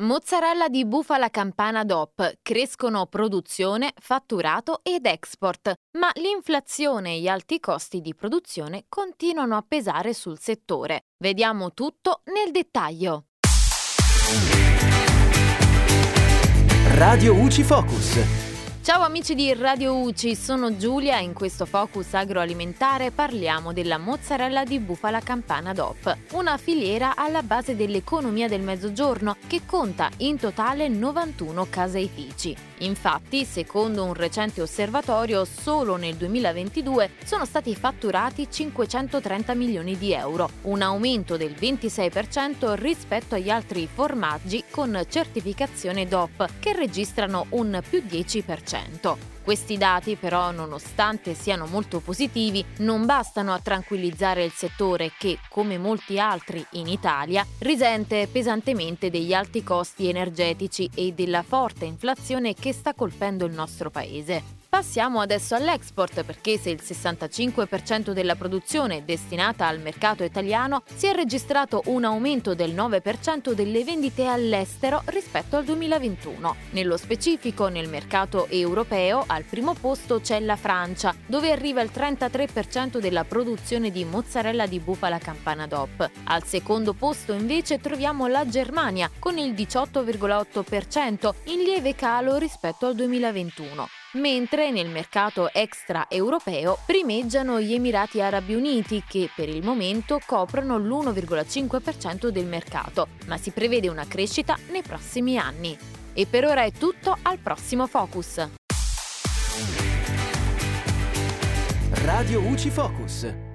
Mozzarella di bufala campana DOP crescono produzione, fatturato ed export, ma l'inflazione e gli alti costi di produzione continuano a pesare sul settore. Vediamo tutto nel dettaglio. Radio UCI Focus. Ciao amici di Radio UCI, sono Giulia e in questo focus agroalimentare parliamo della mozzarella di bufala campana DOP, una filiera alla base dell'economia del mezzogiorno che conta in totale 91 caseifici. Infatti, secondo un recente osservatorio, solo nel 2022 sono stati fatturati 530 milioni di euro, un aumento del 26% rispetto agli altri formaggi con certificazione DOP che registrano un più 10%. Questi dati però, nonostante siano molto positivi, non bastano a tranquillizzare il settore che, come molti altri in Italia, risente pesantemente degli alti costi energetici e della forte inflazione che sta colpendo il nostro paese. Passiamo adesso all'export perché se il 65% della produzione è destinata al mercato italiano, si è registrato un aumento del 9% delle vendite all'estero rispetto al 2021. Nello specifico nel mercato europeo al primo posto c'è la Francia, dove arriva il 33% della produzione di mozzarella di bufala campana DOP. Al secondo posto invece troviamo la Germania con il 18,8%, in lieve calo rispetto al 2021 mentre nel mercato extraeuropeo primeggiano gli Emirati Arabi Uniti che per il momento coprono l'1,5% del mercato, ma si prevede una crescita nei prossimi anni. E per ora è tutto, al prossimo Focus. Radio UCI Focus.